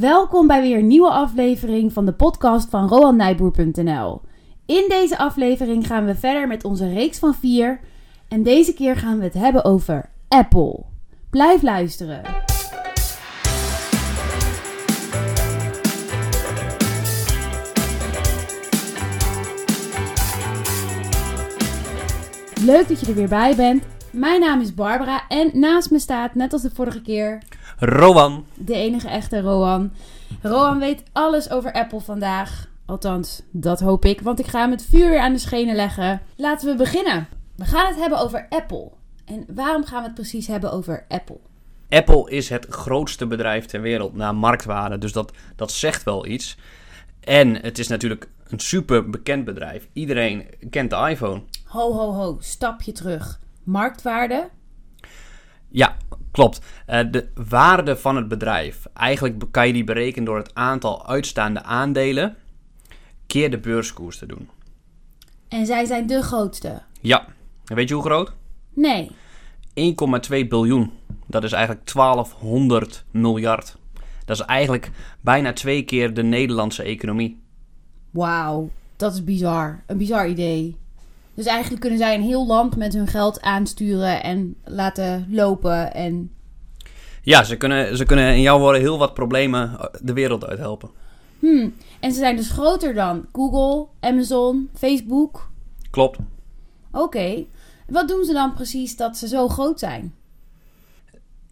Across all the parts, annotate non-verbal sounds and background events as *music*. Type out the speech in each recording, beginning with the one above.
Welkom bij weer een nieuwe aflevering van de podcast van RoanNijboer.nl. In deze aflevering gaan we verder met onze reeks van vier. En deze keer gaan we het hebben over Apple. Blijf luisteren. Leuk dat je er weer bij bent. Mijn naam is Barbara en naast me staat, net als de vorige keer, Rowan. de enige echte Roan. Roan weet alles over Apple vandaag. Althans, dat hoop ik, want ik ga hem het vuur weer aan de schenen leggen. Laten we beginnen. We gaan het hebben over Apple. En waarom gaan we het precies hebben over Apple? Apple is het grootste bedrijf ter wereld naar marktwaarde, dus dat, dat zegt wel iets. En het is natuurlijk een super bekend bedrijf. Iedereen kent de iPhone. Ho, ho, ho, stapje terug. Marktwaarde? Ja, klopt. Eh, de waarde van het bedrijf, eigenlijk kan je die berekenen door het aantal uitstaande aandelen keer de beurskoers te doen. En zij zijn de grootste. Ja, en weet je hoe groot? Nee. 1,2 biljoen. Dat is eigenlijk 1200 miljard. Dat is eigenlijk bijna twee keer de Nederlandse economie. Wauw, dat is bizar. Een bizar idee. Dus eigenlijk kunnen zij een heel land met hun geld aansturen en laten lopen. En Ja, ze kunnen, ze kunnen in jouw woorden heel wat problemen eh, de wereld uit helpen. Hmm. En ze zijn dus groter dan Google, Amazon, Facebook. Klopt. Oké. Wat doen ze dan precies dat ze zo groot zijn?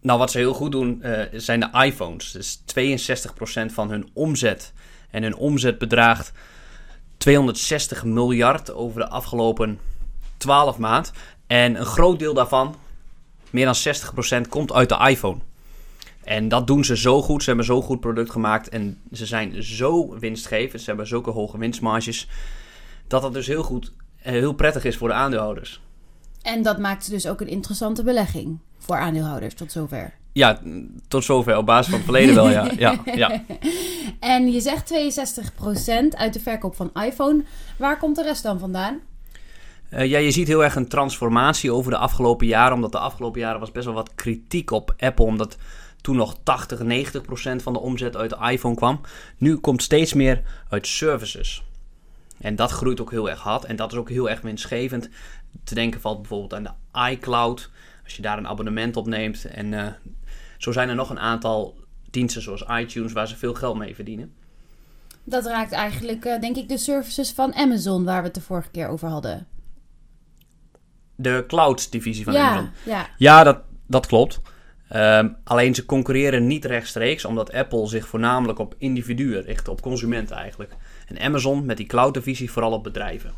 Nou, wat ze heel goed doen eh, zijn de iPhones. Dus 62% van hun omzet. En hun omzet bedraagt 260 miljard over de afgelopen 12 maand. En een groot deel daarvan, meer dan 60%, komt uit de iPhone. En dat doen ze zo goed. Ze hebben zo'n goed product gemaakt. En ze zijn zo winstgevend. Ze hebben zulke hoge winstmarges. Dat het dus heel goed en heel prettig is voor de aandeelhouders. En dat maakt ze dus ook een interessante belegging voor aandeelhouders tot zover. Ja, tot zover op basis van het verleden wel, ja. ja, ja. *laughs* En je zegt 62% uit de verkoop van iPhone. Waar komt de rest dan vandaan? Uh, ja, je ziet heel erg een transformatie over de afgelopen jaren. Omdat de afgelopen jaren was best wel wat kritiek op Apple. Omdat toen nog 80, 90 procent van de omzet uit de iPhone kwam. Nu komt steeds meer uit services. En dat groeit ook heel erg hard. En dat is ook heel erg winstgevend. Te denken valt bijvoorbeeld aan de iCloud. Als je daar een abonnement op neemt. En uh, zo zijn er nog een aantal diensten zoals iTunes waar ze veel geld mee verdienen. Dat raakt eigenlijk, uh, denk ik, de services van Amazon waar we het de vorige keer over hadden. De cloud-divisie van ja, Amazon. Ja, Ja, dat, dat klopt. Um, alleen ze concurreren niet rechtstreeks, omdat Apple zich voornamelijk op individuen richt, op consumenten eigenlijk. En Amazon met die cloud-divisie vooral op bedrijven.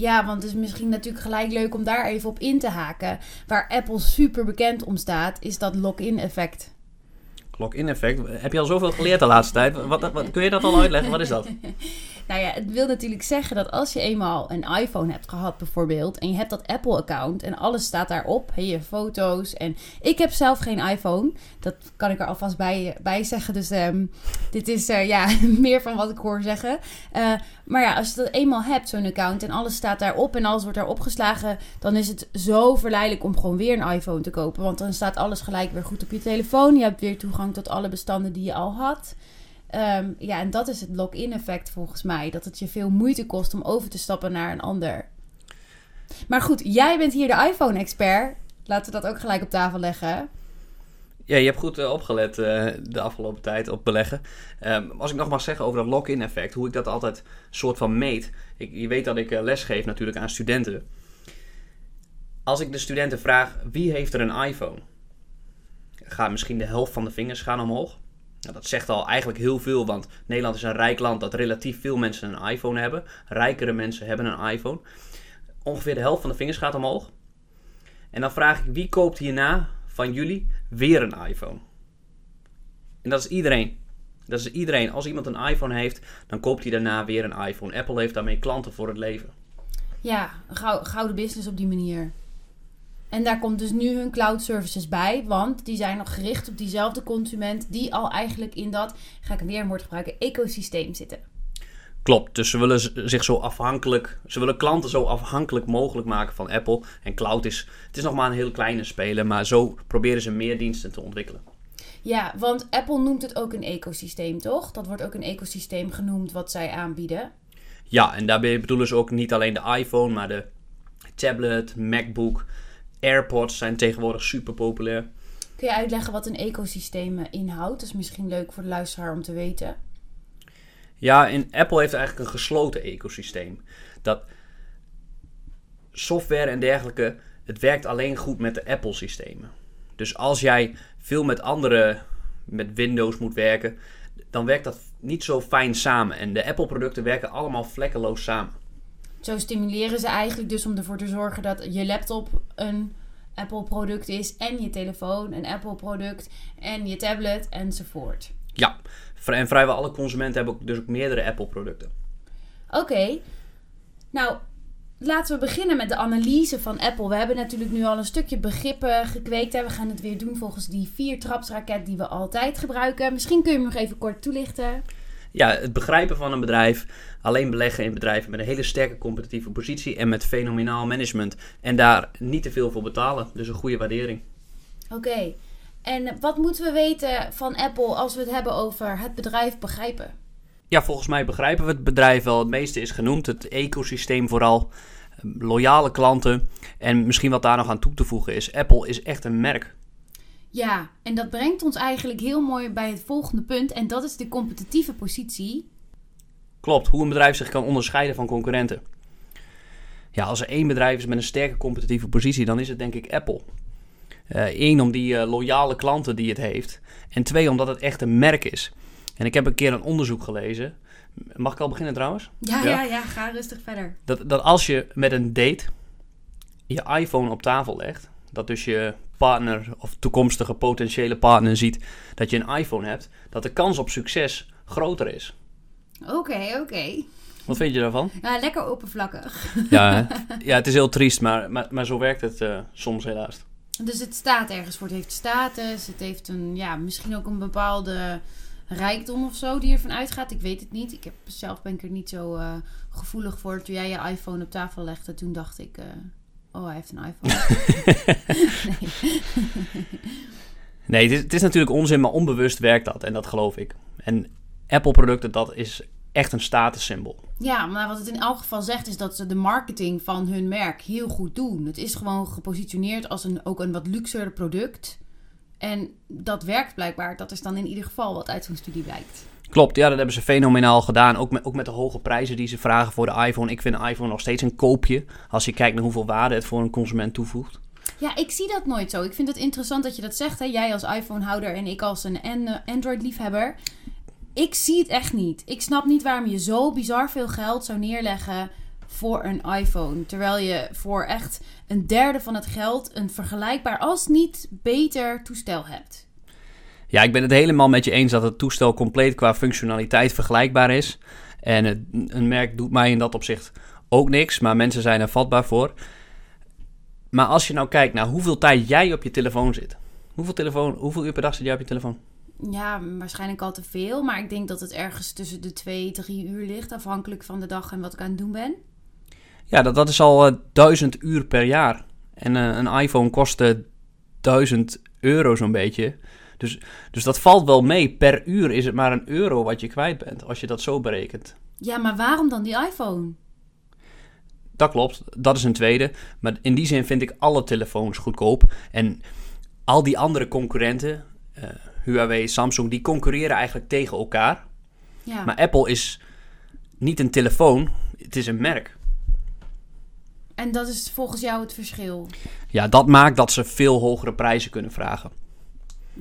Ja, want het is misschien natuurlijk gelijk leuk om daar even op in te haken. Waar Apple super bekend om staat, is dat lock-in effect. Lock-in effect? Heb je al zoveel geleerd de laatste tijd? Wat, wat, kun je dat al uitleggen? Wat is dat? *laughs* Nou ja, het wil natuurlijk zeggen dat als je eenmaal een iPhone hebt gehad bijvoorbeeld... en je hebt dat Apple-account en alles staat daarop, he, je foto's... en ik heb zelf geen iPhone, dat kan ik er alvast bij, bij zeggen. Dus um, dit is uh, ja, *laughs* meer van wat ik hoor zeggen. Uh, maar ja, als je dat eenmaal hebt, zo'n account... en alles staat daarop en alles wordt daar opgeslagen... dan is het zo verleidelijk om gewoon weer een iPhone te kopen. Want dan staat alles gelijk weer goed op je telefoon. Je hebt weer toegang tot alle bestanden die je al had... Um, ja, en dat is het lock-in effect volgens mij. Dat het je veel moeite kost om over te stappen naar een ander. Maar goed, jij bent hier de iPhone-expert. Laten we dat ook gelijk op tafel leggen. Ja, je hebt goed uh, opgelet uh, de afgelopen tijd op beleggen. Um, als ik nog mag zeggen over dat lock-in effect, hoe ik dat altijd soort van meet. Ik, je weet dat ik uh, les geef natuurlijk aan studenten. Als ik de studenten vraag, wie heeft er een iPhone? Gaat misschien de helft van de vingers gaan omhoog. Nou, dat zegt al eigenlijk heel veel, want Nederland is een rijk land dat relatief veel mensen een iPhone hebben. Rijkere mensen hebben een iPhone. Ongeveer de helft van de vingers gaat omhoog. En dan vraag ik, wie koopt hierna van jullie weer een iPhone? En dat is iedereen. Dat is iedereen. Als iemand een iPhone heeft, dan koopt hij daarna weer een iPhone. Apple heeft daarmee klanten voor het leven. Ja, gou gouden business op die manier. En daar komt dus nu hun cloud services bij, want die zijn nog gericht op diezelfde consument die al eigenlijk in dat, ga ik weer een woord gebruiken, ecosysteem zitten. Klopt, dus ze willen zich zo afhankelijk, ze willen klanten zo afhankelijk mogelijk maken van Apple. En cloud is, het is nog maar een heel kleine speler, maar zo proberen ze meer diensten te ontwikkelen. Ja, want Apple noemt het ook een ecosysteem, toch? Dat wordt ook een ecosysteem genoemd wat zij aanbieden. Ja, en daarbij bedoelen ze ook niet alleen de iPhone, maar de tablet, MacBook, AirPods zijn tegenwoordig super populair. Kun je uitleggen wat een ecosysteem inhoudt? Dat is misschien leuk voor de luisteraar om te weten. Ja, en Apple heeft eigenlijk een gesloten ecosysteem. Dat software en dergelijke, het werkt alleen goed met de Apple-systemen. Dus als jij veel met andere, met Windows moet werken, dan werkt dat niet zo fijn samen. En de Apple-producten werken allemaal vlekkeloos samen. Zo stimuleren ze eigenlijk dus om ervoor te zorgen dat je laptop een Apple-product is en je telefoon een Apple-product en je tablet enzovoort. Ja, en vrijwel alle consumenten hebben ook, dus ook meerdere Apple-producten. Oké, nou laten we beginnen met de analyse van Apple. We hebben natuurlijk nu al een stukje begrippen gekweekt. Hè. We gaan het weer doen volgens die vier trapsraket die we altijd gebruiken. Misschien kun je me nog even kort toelichten. Ja, het begrijpen van een bedrijf. Alleen beleggen in bedrijven met een hele sterke competitieve positie en met fenomenaal management. En daar niet te veel voor betalen. Dus een goede waardering. Oké, en wat moeten we weten van Apple als we het hebben over het bedrijf begrijpen? Ja, volgens mij begrijpen we het bedrijf wel. Het meeste is genoemd. Het ecosysteem vooral. Loyale klanten. En misschien wat daar nog aan toe te voegen is. Apple is echt een merk. Ja, en dat brengt ons eigenlijk heel mooi bij het volgende punt. En dat is de competitieve positie. Klopt, hoe een bedrijf zich kan onderscheiden van concurrenten. Ja, als er één bedrijf is met een sterke competitieve positie, dan is het denk ik Apple. Eén, uh, om die uh, loyale klanten die het heeft. En twee, omdat het echt een merk is. En ik heb een keer een onderzoek gelezen. Mag ik al beginnen trouwens? Ja, ja, ja, ja ga rustig verder. Dat, dat als je met een date je iPhone op tafel legt, dat dus je partner of toekomstige potentiële partner ziet dat je een iPhone hebt, dat de kans op succes groter is. Oké, okay, oké. Wat vind je daarvan? Ja, lekker oppervlakkig. Ja, *laughs* ja het is heel triest, maar, maar, maar zo werkt het uh, soms helaas. Dus het staat ergens voor. Het heeft status, het heeft een, ja, misschien ook een bepaalde rijkdom of zo die ervan uitgaat. Ik weet het niet. Ik heb, zelf ben ik er niet zo uh, gevoelig voor. Toen jij je iPhone op tafel legde, toen dacht ik... Uh, oh, hij heeft een iPhone. *laughs* nee. nee, het is, het is, natuurlijk onzin, maar onbewust werkt dat. En dat geloof ik. En Apple-producten, dat is echt een statussymbool. Ja, maar wat het in elk geval zegt is dat ze de marketing van hun merk heel goed doen. Het is gewoon gepositioneerd als een, ook een wat luxer product. En dat werkt blijkbaar. Dat is dan in ieder geval wat uit zo'n studie blijkt. Klopt, ja, dat hebben ze fenomenaal gedaan. Ook met, ook met de hoge prijzen die ze vragen voor de iPhone. Ik vind de iPhone nog steeds een koopje. Als je kijkt naar hoeveel waarde het voor een consument toevoegt. Ja, ik zie dat nooit zo. Ik vind het interessant dat je dat zegt. Hè? Jij als iPhone-houder en ik als een Android-liefhebber. Ik zie het echt niet. Ik snap niet waarom je zo bizar veel geld zou neerleggen voor een iPhone. Terwijl je voor echt een derde van het geld een vergelijkbaar als niet beter toestel hebt. Ja, ik ben het helemaal met je eens dat het toestel compleet qua functionaliteit vergelijkbaar is. En het, een merk doet mij in dat opzicht ook niks, maar mensen zijn er vatbaar voor. Maar als je nou kijkt naar hoeveel tijd jij op je telefoon zit. Hoeveel, telefoon, hoeveel uur per dag zit jij op je telefoon? Ja, waarschijnlijk al te veel. Maar ik denk dat het ergens tussen de 2, 3 uur ligt. Afhankelijk van de dag en wat ik aan het doen ben. Ja, dat, dat is al uh, 1000 uur per jaar. En uh, een iPhone kostte 1000 euro zo'n beetje. Dus, dus dat valt wel mee. Per uur is het maar een euro wat je kwijt bent. Als je dat zo berekent. Ja, maar waarom dan die iPhone? Dat klopt. Dat is een tweede. Maar in die zin vind ik alle telefoons goedkoop. En al die andere concurrenten... Uh, Huawei, Samsung, die concurreren eigenlijk tegen elkaar. Ja. Maar Apple is niet een telefoon, het is een merk. En dat is volgens jou het verschil? Ja, dat maakt dat ze veel hogere prijzen kunnen vragen.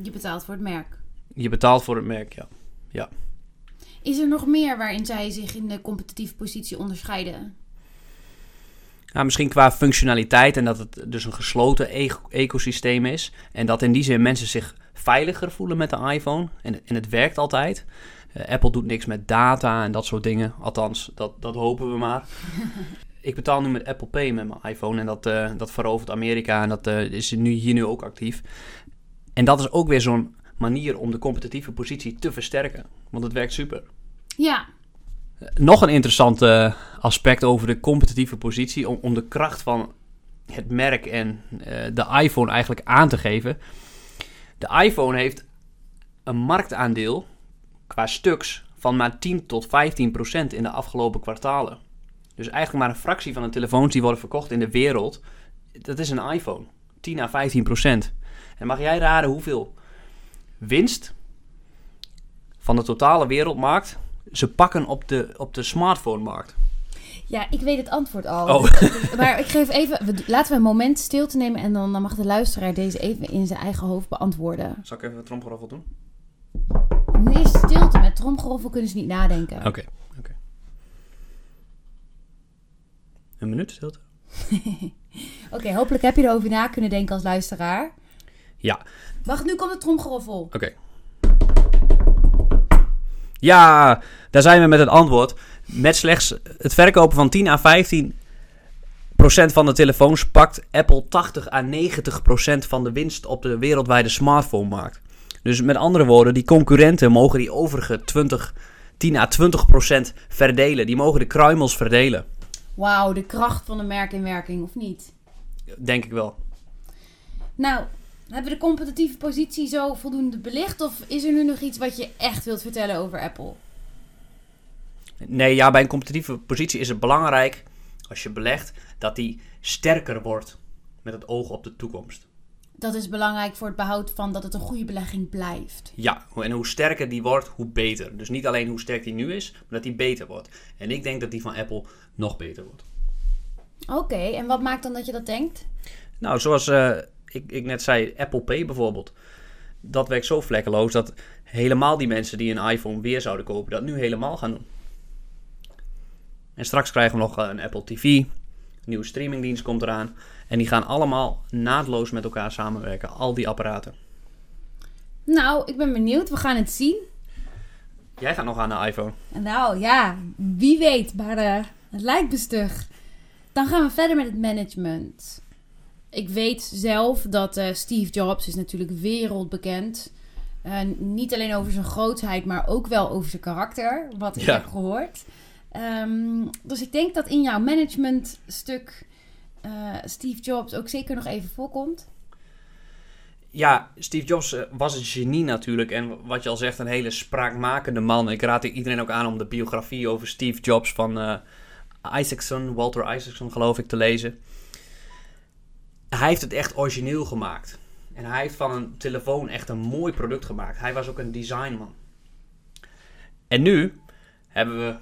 Je betaalt voor het merk? Je betaalt voor het merk, ja. ja. Is er nog meer waarin zij zich in de competitieve positie onderscheiden? Nou, misschien qua functionaliteit en dat het dus een gesloten e ecosysteem is. En dat in die zin mensen zich veiliger voelen met de iPhone. En, en het werkt altijd. Uh, Apple doet niks met data en dat soort dingen. Althans, dat, dat hopen we maar. *laughs* ik betaal nu met Apple Pay met mijn iPhone. En dat, uh, dat verovert Amerika. En dat uh, is nu, hier nu ook actief. En dat is ook weer zo'n manier om de competitieve positie te versterken. Want het werkt super. Ja. Nog een interessant aspect over de competitieve positie. Om, om de kracht van het merk en de iPhone eigenlijk aan te geven. De iPhone heeft een marktaandeel qua stuks van maar 10 tot 15 procent in de afgelopen kwartalen. Dus eigenlijk maar een fractie van de telefoons die worden verkocht in de wereld, dat is een iPhone. 10 à 15 procent. En mag jij raden hoeveel winst van de totale wereldmarkt ze pakken op de, op de smartphone-markt? Ja, ik weet het antwoord al. Oh. Maar ik geef even, laten we een moment stilte nemen en dan, dan mag de luisteraar deze even in zijn eigen hoofd beantwoorden. Zal ik even een tromgeroffel doen? Is stilte, met tromgeroffel kunnen ze niet nadenken. Oké, oké. Een minuut stilte? *laughs* Oké, hopelijk heb je erover na kunnen denken als luisteraar. Ja, Wacht, nu komt het tromgeroffel. Oké. Ja, daar zijn we met het antwoord. Met slechts het verkopen van 10 à 15 procent van de telefoons pakt Apple 80 à 90 procent van de winst op de wereldwijde smartphone-markt. Dus met andere woorden, die concurrenten mogen die overige 20, 10 à 20 procent verdelen. Die mogen de kruimels verdelen. Wauw, de kracht van de merk in werking, of niet? Denk ik wel. Nou, hebben we de competitieve positie zo voldoende belicht? Of is er nu nog iets wat je echt wilt vertellen over Apple? Nee, ja, bij een competitieve positie is het belangrijk, als je belegt, dat die sterker wordt met het oog op de toekomst. Dat is belangrijk voor het behoud van dat het een goede belegging blijft. Ja, en hoe sterker die wordt, hoe beter. Dus niet alleen hoe sterk die nu is, maar dat die beter wordt. En ik denk dat die van Apple nog beter wordt. Oké, en wat maakt dan dat je dat denkt? Nou, zoals eh, ik, ik net zei, Apple Pay bijvoorbeeld. Dat werkt zo vlekkeloos dat helemaal die mensen die een iPhone weer zouden kopen, dat nu helemaal gaan doen. En straks krijgen we nog een Apple TV. Een nieuwe streamingdienst komt eraan. En die gaan allemaal naadloos met elkaar samenwerken. Al die apparaten. Nou, ik ben benieuwd. We gaan het zien. Jij gaat nog aan de iPhone. Nou ja, wie weet, maar eh, het lijkt me stug. Dan gaan we verder met het management. Ik weet zelf dat eh, Steve Jobs is natuurlijk wereldbekend. Eh, niet alleen over zijn grootheid, maar ook wel over zijn karakter. Wat ik Ja. heb gehoord. Ehm, dus ik denk dat in jouw managementstuk eh Steve Jobs ook zeker nog even voorkomt. Ja, Steve Jobs was een genie natuurlijk. En wat je al zegt, een hele spraakmakende man. Ik raad iedereen ook aan om de biografie over Steve Jobs van Isaacson, Walter Isaacson geloof ik, te lezen. Hij heeft het echt origineel gemaakt. En hij heeft van een telefoon echt een mooi product gemaakt. Hij was ook een designman. En nu hebben we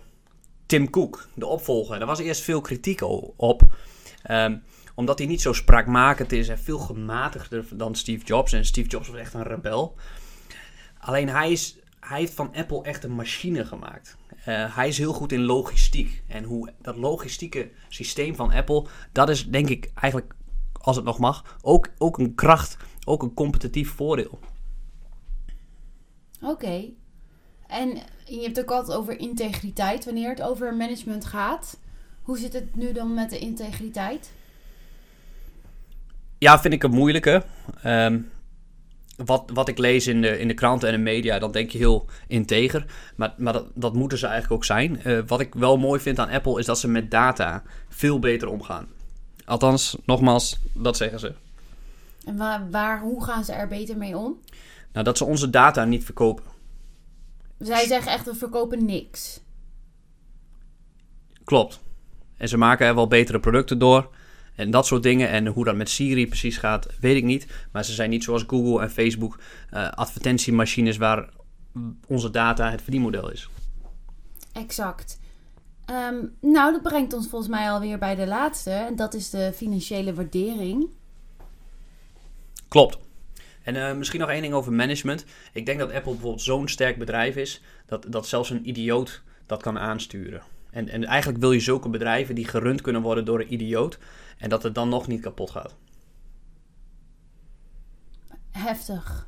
Tim Cook, de opvolger. Daar was eerst veel kritiek op. Ehm, omdat hij niet zo spraakmakend is en veel gematigder dan Steve Jobs. En Steve Jobs was echt een rebel. Alleen hij, is, hij heeft van Apple echt een machine gemaakt. Eh, hij is heel goed in logistiek. En hoe dat logistieke systeem van Apple, dat is denk ik eigenlijk, als het nog mag, ook, ook een kracht, ook een competitief voordeel. Oké. En je hebt ook altijd over integriteit wanneer het over management gaat. Hoe zit het nu dan met de integriteit? Ja, vind ik een moeilijke. Ehm, wat, wat ik lees in de, in de kranten en de media, dan denk je heel integer. Maar, maar dat, dat moeten ze eigenlijk ook zijn. Eh, wat ik wel mooi vind aan Apple is dat ze met data veel beter omgaan. Althans, nogmaals, dat zeggen ze. En waar, waar, hoe gaan ze er beter mee om? Nou, dat ze onze data niet verkopen. Zij zeggen echt, we verkopen niks. Klopt. En ze maken er wel betere producten door. En dat soort dingen. En hoe dat met Siri precies gaat, weet ik niet. Maar ze zijn niet zoals Google en Facebook eh, advertentiemachines waar onze data het verdienmodel is. Exact. Ehm, nou, dat brengt ons volgens mij alweer bij de laatste. En dat is de financiële waardering. Klopt. En eh, misschien nog één ding over management. Ik denk dat Apple bijvoorbeeld zo'n sterk bedrijf is dat, dat zelfs een idioot dat kan aansturen. En, en eigenlijk wil je zulke bedrijven die gerund kunnen worden door een idioot en dat het dan nog niet kapot gaat. Heftig.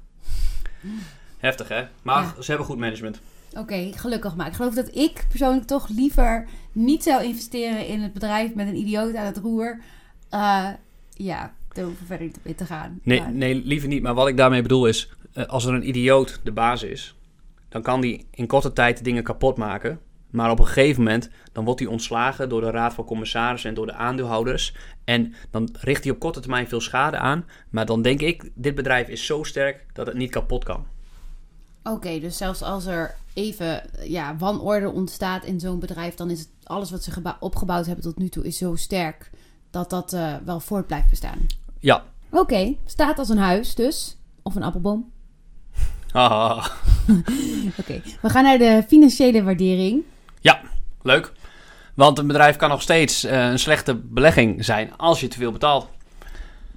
Heftig hè? Maar Ja. ze hebben goed management. Oké, gelukkig maar. Ik geloof dat ik persoonlijk toch liever niet zou investeren in het bedrijf met een idioot aan het roer. Eh, ja, daar hoeven we verder niet op in te gaan. Nee, Maar- nee, liever niet. Maar wat ik daarmee bedoel is, eh, als er een idioot de baas is, dan kan die in korte tijd dingen kapot maken. Maar op een gegeven moment, dan wordt hij ontslagen door de raad van commissarissen en door de aandeelhouders. En dan richt hij op korte termijn veel schade aan. Maar dan denk ik, dit bedrijf is zo sterk dat het niet kapot kan. Oké, dus zelfs als er even ja, wanorde ontstaat in zo'n bedrijf, dan is het alles wat ze opgebouwd hebben tot nu toe is zo sterk dat dat eh, wel voort blijft bestaan. Ja. Oké, staat als een huis dus. Of een appelboom. *laughs* Oké, we gaan naar de financiële waardering. Leuk. Want een bedrijf kan nog steeds eh, een slechte belegging zijn als je te veel betaalt.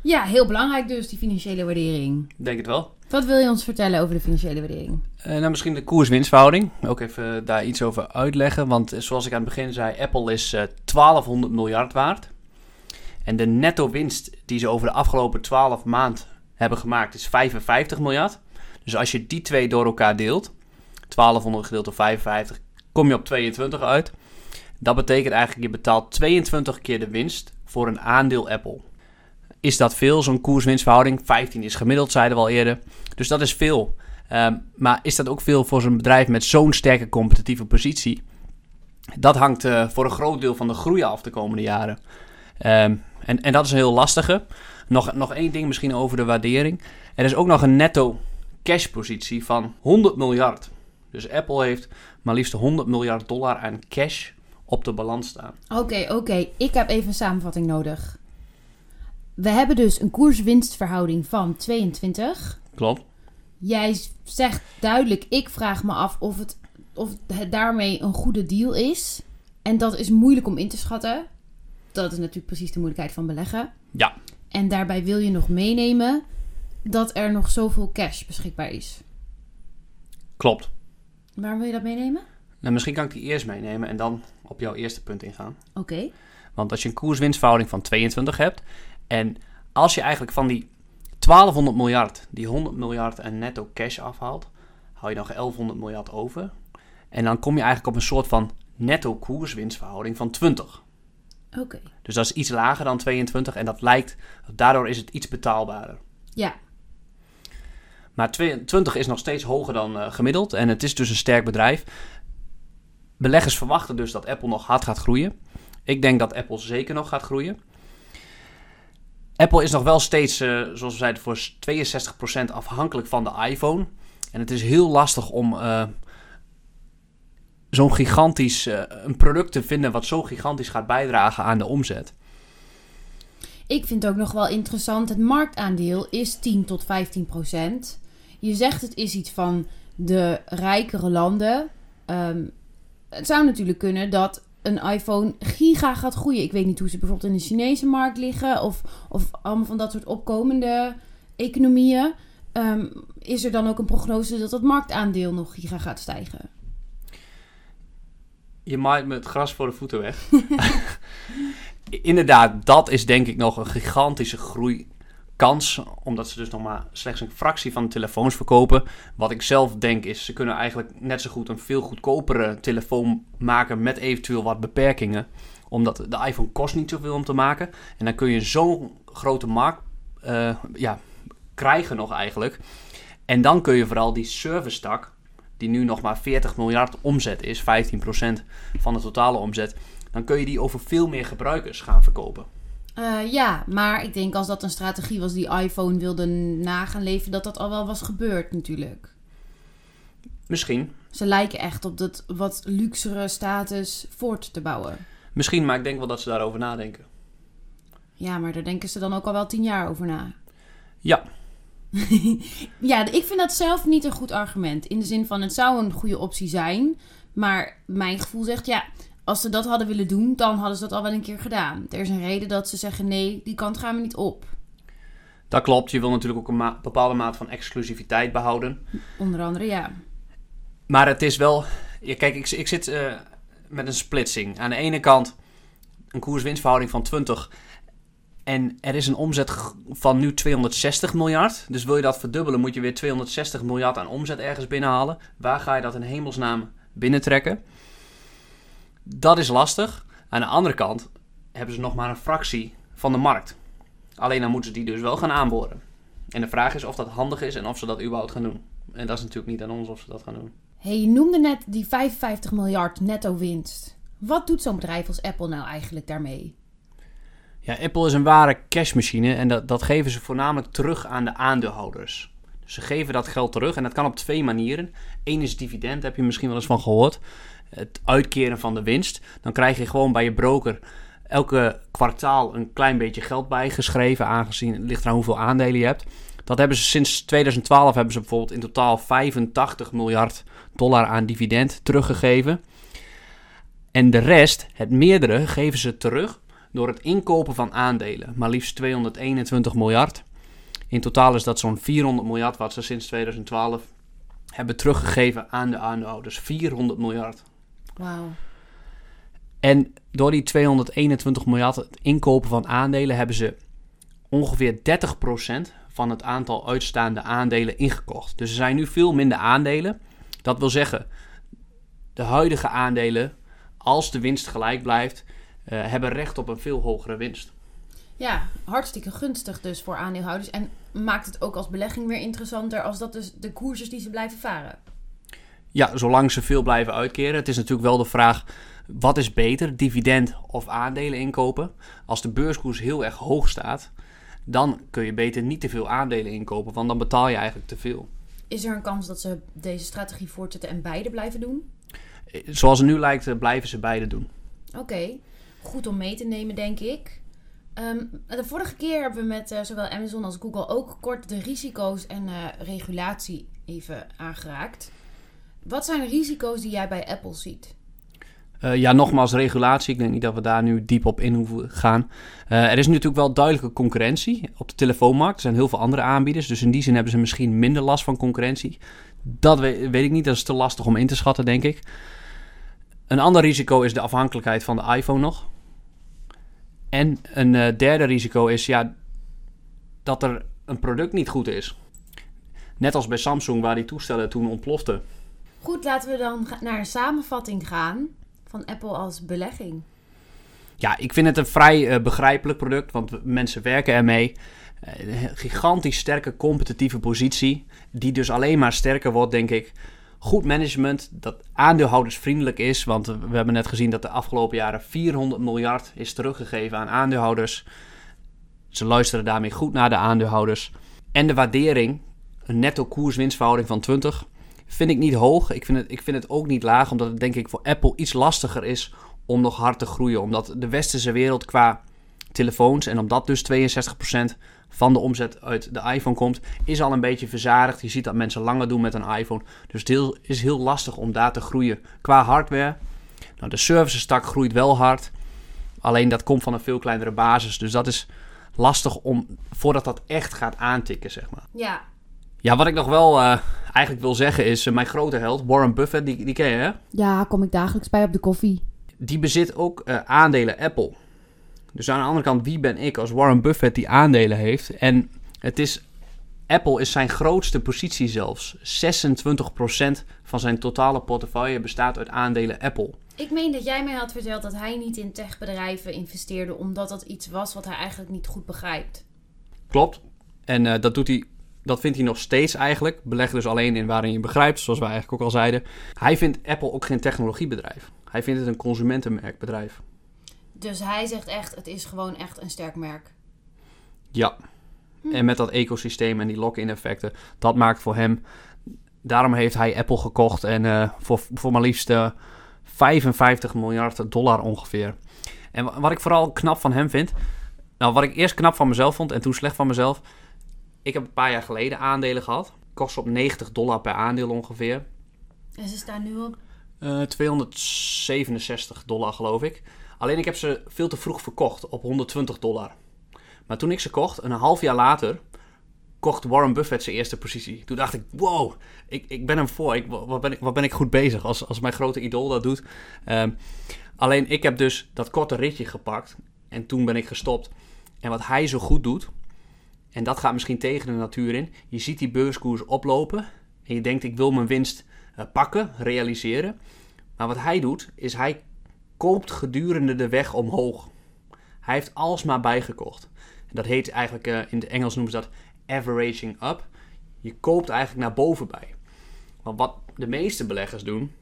Ja, heel belangrijk dus, die financiële waardering. Denk het wel. Wat wil je ons vertellen over de financiële waardering? Eh, nou, misschien de koers-winstverhouding. Ook even eh, daar iets over uitleggen. Want eh, zoals ik aan het begin zei, Apple is eh 1200 miljard waard. En de netto winst die ze over de afgelopen 12 maand hebben gemaakt is 55 miljard. Dus als je die twee door elkaar deelt, 1200 gedeeld door 55, kom je op 22 uit. Dat betekent eigenlijk, je betaalt 22 keer de winst voor een aandeel Apple. Is dat veel, zo'n koers-winstverhouding? 15 is gemiddeld, zeiden we al eerder. Dus dat is veel. Ehm, maar is dat ook veel voor zo'n bedrijf met zo'n sterke competitieve positie? Dat hangt eh, voor een groot deel van de groei af de komende jaren. Ehm, en, en dat is een heel lastige. Nog, nog één ding misschien over de waardering. Er is ook nog een netto cash positie van 100 miljard. Dus Apple heeft maar liefst 100 miljard dollar aan cash op de balans staan. Oké, oké. Ik heb even een samenvatting nodig. We hebben dus een koers-winstverhouding van 22. Klopt. Jij zegt duidelijk, ik vraag me af of het, of het daarmee een goede deal is. En dat is moeilijk om in te schatten. Dat is natuurlijk precies de moeilijkheid van beleggen. Ja. En daarbij wil je nog meenemen dat er nog zoveel cash beschikbaar is. Klopt. Waarom wil je dat meenemen? Nou, misschien kan ik die eerst meenemen en dan op jouw eerste punt ingaan. Oké. Want als je een koers-winstverhouding van 22 hebt. En als je eigenlijk van die 1200 miljard, die 100 miljard aan netto cash afhaalt. hou je nog 1100 miljard over. En dan kom je eigenlijk op een soort van netto koers-winstverhouding van 20. Oké. Dus dat is iets lager dan 22 en dat lijkt, daardoor is het iets betaalbaarder. Ja. Maar 22 is nog steeds hoger dan eh, gemiddeld en het is dus een sterk bedrijf. Beleggers verwachten dus dat Apple nog hard gaat groeien. Ik denk dat Apple zeker nog gaat groeien. Apple is nog wel steeds, eh, zoals we zeiden, voor 62% afhankelijk van de iPhone. En het is heel lastig om eh, zo'n gigantisch eh, een product te vinden wat zo gigantisch gaat bijdragen aan de omzet. Ik vind ook nog wel interessant, het marktaandeel is 10 tot 15 procent. Je zegt het is iets van de rijkere landen. Ehm, het zou natuurlijk kunnen dat een iPhone giga gaat groeien. Ik weet niet hoe ze bijvoorbeeld in de Chinese markt liggen of, of allemaal van dat soort opkomende economieën. Ehm, is er dan ook een prognose dat het marktaandeel nog giga gaat stijgen? Je maait me het gras voor de voeten weg. *laughs* Inderdaad, dat is denk ik nog een gigantische groeikans. Omdat ze dus nog maar slechts een fractie van de telefoons verkopen. Wat ik zelf denk is, ze kunnen eigenlijk net zo goed een veel goedkopere telefoon maken met eventueel wat beperkingen. Omdat de iPhone kost niet zoveel om te maken. En dan kun je zo'n grote markt eh, ja, krijgen nog eigenlijk. En dan kun je vooral die service tak, die nu nog maar 40 miljard omzet is, 15% van de totale omzet, dan kun je die over veel meer gebruikers gaan verkopen. Eh, ja, maar ik denk als dat een strategie was die iPhone wilde na gaan leven, dat dat al wel was gebeurd natuurlijk. Misschien. Ze lijken echt op dat wat luxere status voort te bouwen. Misschien, maar ik denk wel dat ze daarover nadenken. Ja, maar daar denken ze dan ook al wel tien jaar over na. Ja, *laughs* Ja, ik vind dat zelf niet een goed argument. In de zin van het zou een goede optie zijn. Maar mijn gevoel zegt ja, als ze dat hadden willen doen, dan hadden ze dat al wel een keer gedaan. Er is een reden dat ze zeggen nee, die kant gaan we niet op. dat klopt. Je wil natuurlijk ook een ma- bepaalde maat van exclusiviteit behouden. Onder andere ja. Maar het is wel. Ja, kijk, ik, ik zit eh, met een splitsing. Aan de ene kant een koers-winstverhouding van 20. En er is een omzet van nu 260 miljard. Dus wil je dat verdubbelen, moet je weer 260 miljard aan omzet ergens binnenhalen. Waar ga je dat in hemelsnaam binnentrekken? Dat is lastig. Aan de andere kant hebben ze nog maar een fractie van de markt. Alleen dan moeten ze die dus wel gaan aanboren. En de vraag is of dat handig is en of ze dat überhaupt gaan doen. En dat is natuurlijk niet aan ons of ze dat gaan doen. hey, je noemde net die 55 miljard netto winst. Wat doet zo'n bedrijf als Apple nou eigenlijk daarmee? Ja, Apple is een ware cashmachine en dat, dat geven ze voornamelijk terug aan de aandeelhouders. Dus Ze geven dat geld terug en dat kan op twee manieren. Eén is dividend, daar heb je misschien wel eens van gehoord. Het uitkeren van de winst. Dan krijg je gewoon bij je broker elke kwartaal een klein beetje geld bijgeschreven, aangezien het ligt eraan hoeveel aandelen je hebt. Dat hebben ze sinds 2012 hebben ze bijvoorbeeld in totaal 85 miljard dollar aan dividend teruggegeven. En de rest, het meerdere, geven ze terug door het inkopen van aandelen. Maar liefst 221 miljard. In totaal is dat zo'n 400 miljard wat ze sinds 2012 hebben teruggegeven aan de aandeelhouders. 400 miljard. Wauw. En door die 221 miljard inkopen van aandelen hebben ze ongeveer 30% van het aantal uitstaande aandelen ingekocht. Dus er zijn nu veel minder aandelen. Dat wil zeggen, de huidige aandelen, als de winst gelijk blijft, uh, hebben recht op een veel hogere winst. Ja, hartstikke gunstig dus voor aandeelhouders. En maakt het ook als belegging weer interessanter als dat dus de koers is die ze blijven varen. Ja, zolang ze veel blijven uitkeren. Het is natuurlijk wel de vraag, wat is beter, dividend of aandelen inkopen? Als de beurskoers heel erg hoog staat, dan kun je beter niet te veel aandelen inkopen, want dan betaal je eigenlijk te veel. Is er een kans dat ze deze strategie voortzetten en beide blijven doen? Zoals het nu lijkt, eh, blijven ze beide doen. Oké, goed om mee te nemen, denk ik. Um, de vorige keer hebben we met uh, zowel Amazon als Google ook kort de risico's en uh, regulatie even aangeraakt. Wat zijn de risico's die jij bij Apple ziet? Uh, ja, nogmaals, regulatie. Ik denk niet dat we daar nu diep op in hoeven gaan. er is natuurlijk wel duidelijke concurrentie op de telefoonmarkt. Er zijn heel veel andere aanbieders. Dus in die zin hebben ze misschien minder last van concurrentie. Dat weet, ik niet. Dat is te lastig om in te schatten, denk ik. Een ander risico is de afhankelijkheid van de iPhone nog. En een uh, derde risico is ja, dat er een product niet goed is. Net als bij Samsung, waar die toestellen toen ontploften. Goed, laten we dan naar een samenvatting gaan van Apple als belegging. Ja, ik vind het een vrij uh, begrijpelijk product, want mensen werken ermee. Uh, gigantisch sterke competitieve positie, die dus alleen maar sterker wordt, denk ik, goed management dat aandeelhoudersvriendelijk is. Want we hebben net gezien dat de afgelopen jaren 400 miljard is teruggegeven aan aandeelhouders. Ze luisteren daarmee goed naar de aandeelhouders. En de waardering, een netto koerswinstverhouding van 20, vind ik niet hoog. Ik vind, het, ik vind het ook niet laag, omdat het denk ik voor Apple iets lastiger is om nog hard te groeien. Omdat de westerse wereld qua telefoons en omdat dus 62% van de omzet uit de iPhone komt, is al een beetje verzadigd. Je ziet dat mensen langer doen met een iPhone. Dus het is heel lastig om daar te groeien qua hardware. Nou, de services tak groeit wel hard. Alleen dat komt van een veel kleinere basis. Dus dat is lastig om voordat dat echt gaat aantikken, zeg maar. Ja. Ja, wat ik nog wel uh, eigenlijk wil zeggen is: uh, mijn grote held, Warren Buffett, die, die ken je, hè? Ja, kom ik dagelijks bij op de koffie. Die bezit ook uh, aandelen Apple. Dus aan de andere kant, wie ben ik als Warren Buffett die aandelen heeft? En het is, Apple is zijn grootste positie zelfs. 26% van zijn totale portefeuille bestaat uit aandelen Apple. Ik meen dat jij mij had verteld dat hij niet in techbedrijven investeerde, omdat dat iets was wat hij eigenlijk niet goed begrijpt. Klopt. En uh, dat doet hij dat vindt hij nog steeds eigenlijk. Beleg dus alleen in waarin je begrijpt, zoals wij eigenlijk ook al zeiden. Hij vindt Apple ook geen technologiebedrijf. Hij vindt het een consumentenmerkbedrijf. Dus hij zegt echt, het is gewoon echt een sterk merk. Ja. Hm. En met dat ecosysteem en die lock-in effecten, dat maakt voor hem... Daarom heeft hij Apple gekocht en uh, voor, voor maar liefst uh, 55 miljard dollar ongeveer. En wat ik vooral knap van hem vind... Nou, wat ik eerst knap van mezelf vond en toen slecht van mezelf... Ik heb een paar jaar geleden aandelen gehad. Kost op 90 dollar per aandeel ongeveer. En ze staan nu op? Uh, 267 dollar geloof ik. Alleen ik heb ze veel te vroeg verkocht op 120 dollar. Maar toen ik ze kocht, een half jaar later, kocht Warren Buffett zijn eerste positie. Toen dacht ik, wow, ik, ik ben hem voor. Ik, wat, ben ik, wat ben ik goed bezig als, als mijn grote idool dat doet. Um, alleen ik heb dus dat korte ritje gepakt en toen ben ik gestopt. En wat hij zo goed doet, en dat gaat misschien tegen de natuur in. Je ziet die beurskoers oplopen en je denkt ik wil mijn winst uh, pakken, realiseren. Maar wat hij doet, is hij koopt gedurende de weg omhoog. Hij heeft alsmaar bijgekocht. Dat heet eigenlijk, uh, in het Engels noemen ze dat averaging up. Je koopt eigenlijk naar boven bij. Want wat de meeste beleggers doen,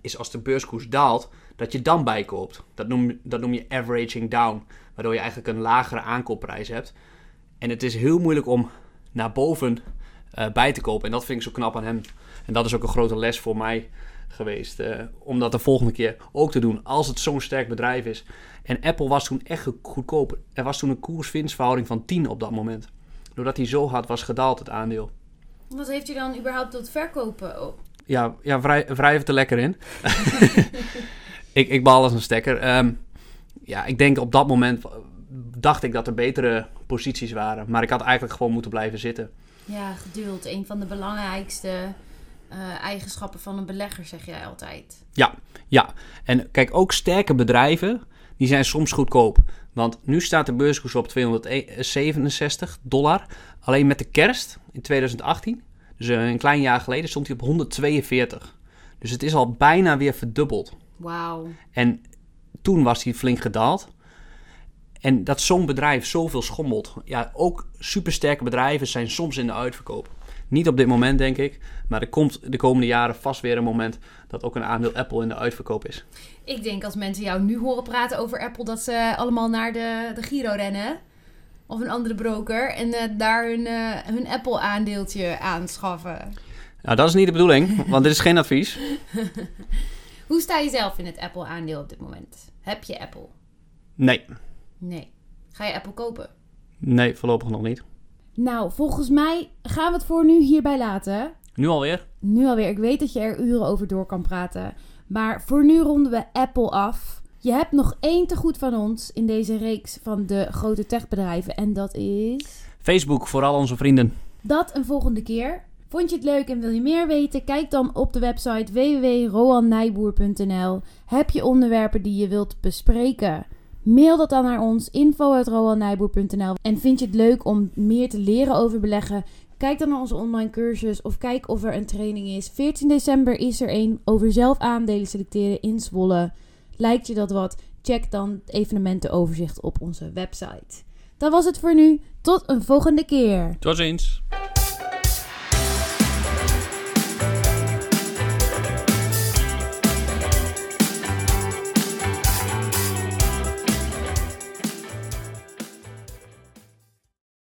is als de beurskoers daalt, dat je dan bijkoopt. Dat noem, dat noem je averaging down. Waardoor je eigenlijk een lagere aankoopprijs hebt. En het is heel moeilijk om naar boven eh, bij te kopen. En dat vind ik zo knap aan hem. En dat is ook een grote les voor mij geweest. eh, om dat de volgende keer ook te doen. Als het zo'n sterk bedrijf is. En Apple was toen echt goedkoop. Er was toen een koers-winstverhouding van 10 op dat moment. Doordat hij zo hard was gedaald, het aandeel. Wat heeft u dan überhaupt tot verkopen? Oh, Ja, ja vrij, wrijf het er lekker in. *laughs* ik, ik bal als een stekker. Ehm, ja, ik denk op dat moment dacht ik dat er betere posities waren. Maar ik had eigenlijk gewoon moeten blijven zitten. Ja, geduld. Een van de belangrijkste eh, eigenschappen van een belegger, zeg jij altijd. Ja, en kijk, ook sterke bedrijven, die zijn soms goedkoop. Want nu staat de beurskoers op 267 dollar. Alleen met de kerst in 2018, dus eh, een klein jaar geleden, stond hij op 142. Dus het is al bijna weer verdubbeld. Wauw. En toen was hij flink gedaald. En dat zo'n bedrijf zoveel schommelt. Ja, ook supersterke bedrijven zijn soms in de uitverkoop. Niet op dit moment, denk ik. Maar er komt de komende jaren vast weer een moment dat ook een aandeel Apple in de uitverkoop is. Ik denk als mensen jou nu horen praten over Apple, dat ze allemaal naar de, de Giro rennen. Of een andere broker. En eh, daar hun, eh, hun Apple-aandeeltje aanschaffen. Nou, dat is niet de bedoeling, want dit is geen advies. *laughs* Hoe sta je zelf in het Apple-aandeel op dit moment? Heb je Apple? Nee, Nee. Ga je Apple kopen? nee, voorlopig nog niet. Nou, volgens mij gaan we het voor nu hierbij laten. Nu alweer? Nu alweer. Ik weet dat je er uren over door kan praten. Maar voor nu ronden we Apple af. Je hebt nog één te goed van ons in deze reeks van de grote techbedrijven. En dat is... Facebook voor al onze vrienden. Dat een volgende keer. Vond je het leuk en wil je meer weten? Kijk dan op de website www.roannijboer.nl. Heb je onderwerpen die je wilt bespreken? Mail dat dan naar ons info.roannijboer.nl. En vind je het leuk om meer te leren over beleggen? Kijk dan naar onze online cursus of kijk of er een training is. 14 december is er een over zelf aandelen selecteren in Zwolle. Lijkt je dat wat? Check dan het evenementenoverzicht op onze website. Dat was het voor nu. Tot een volgende keer. Tot ziens.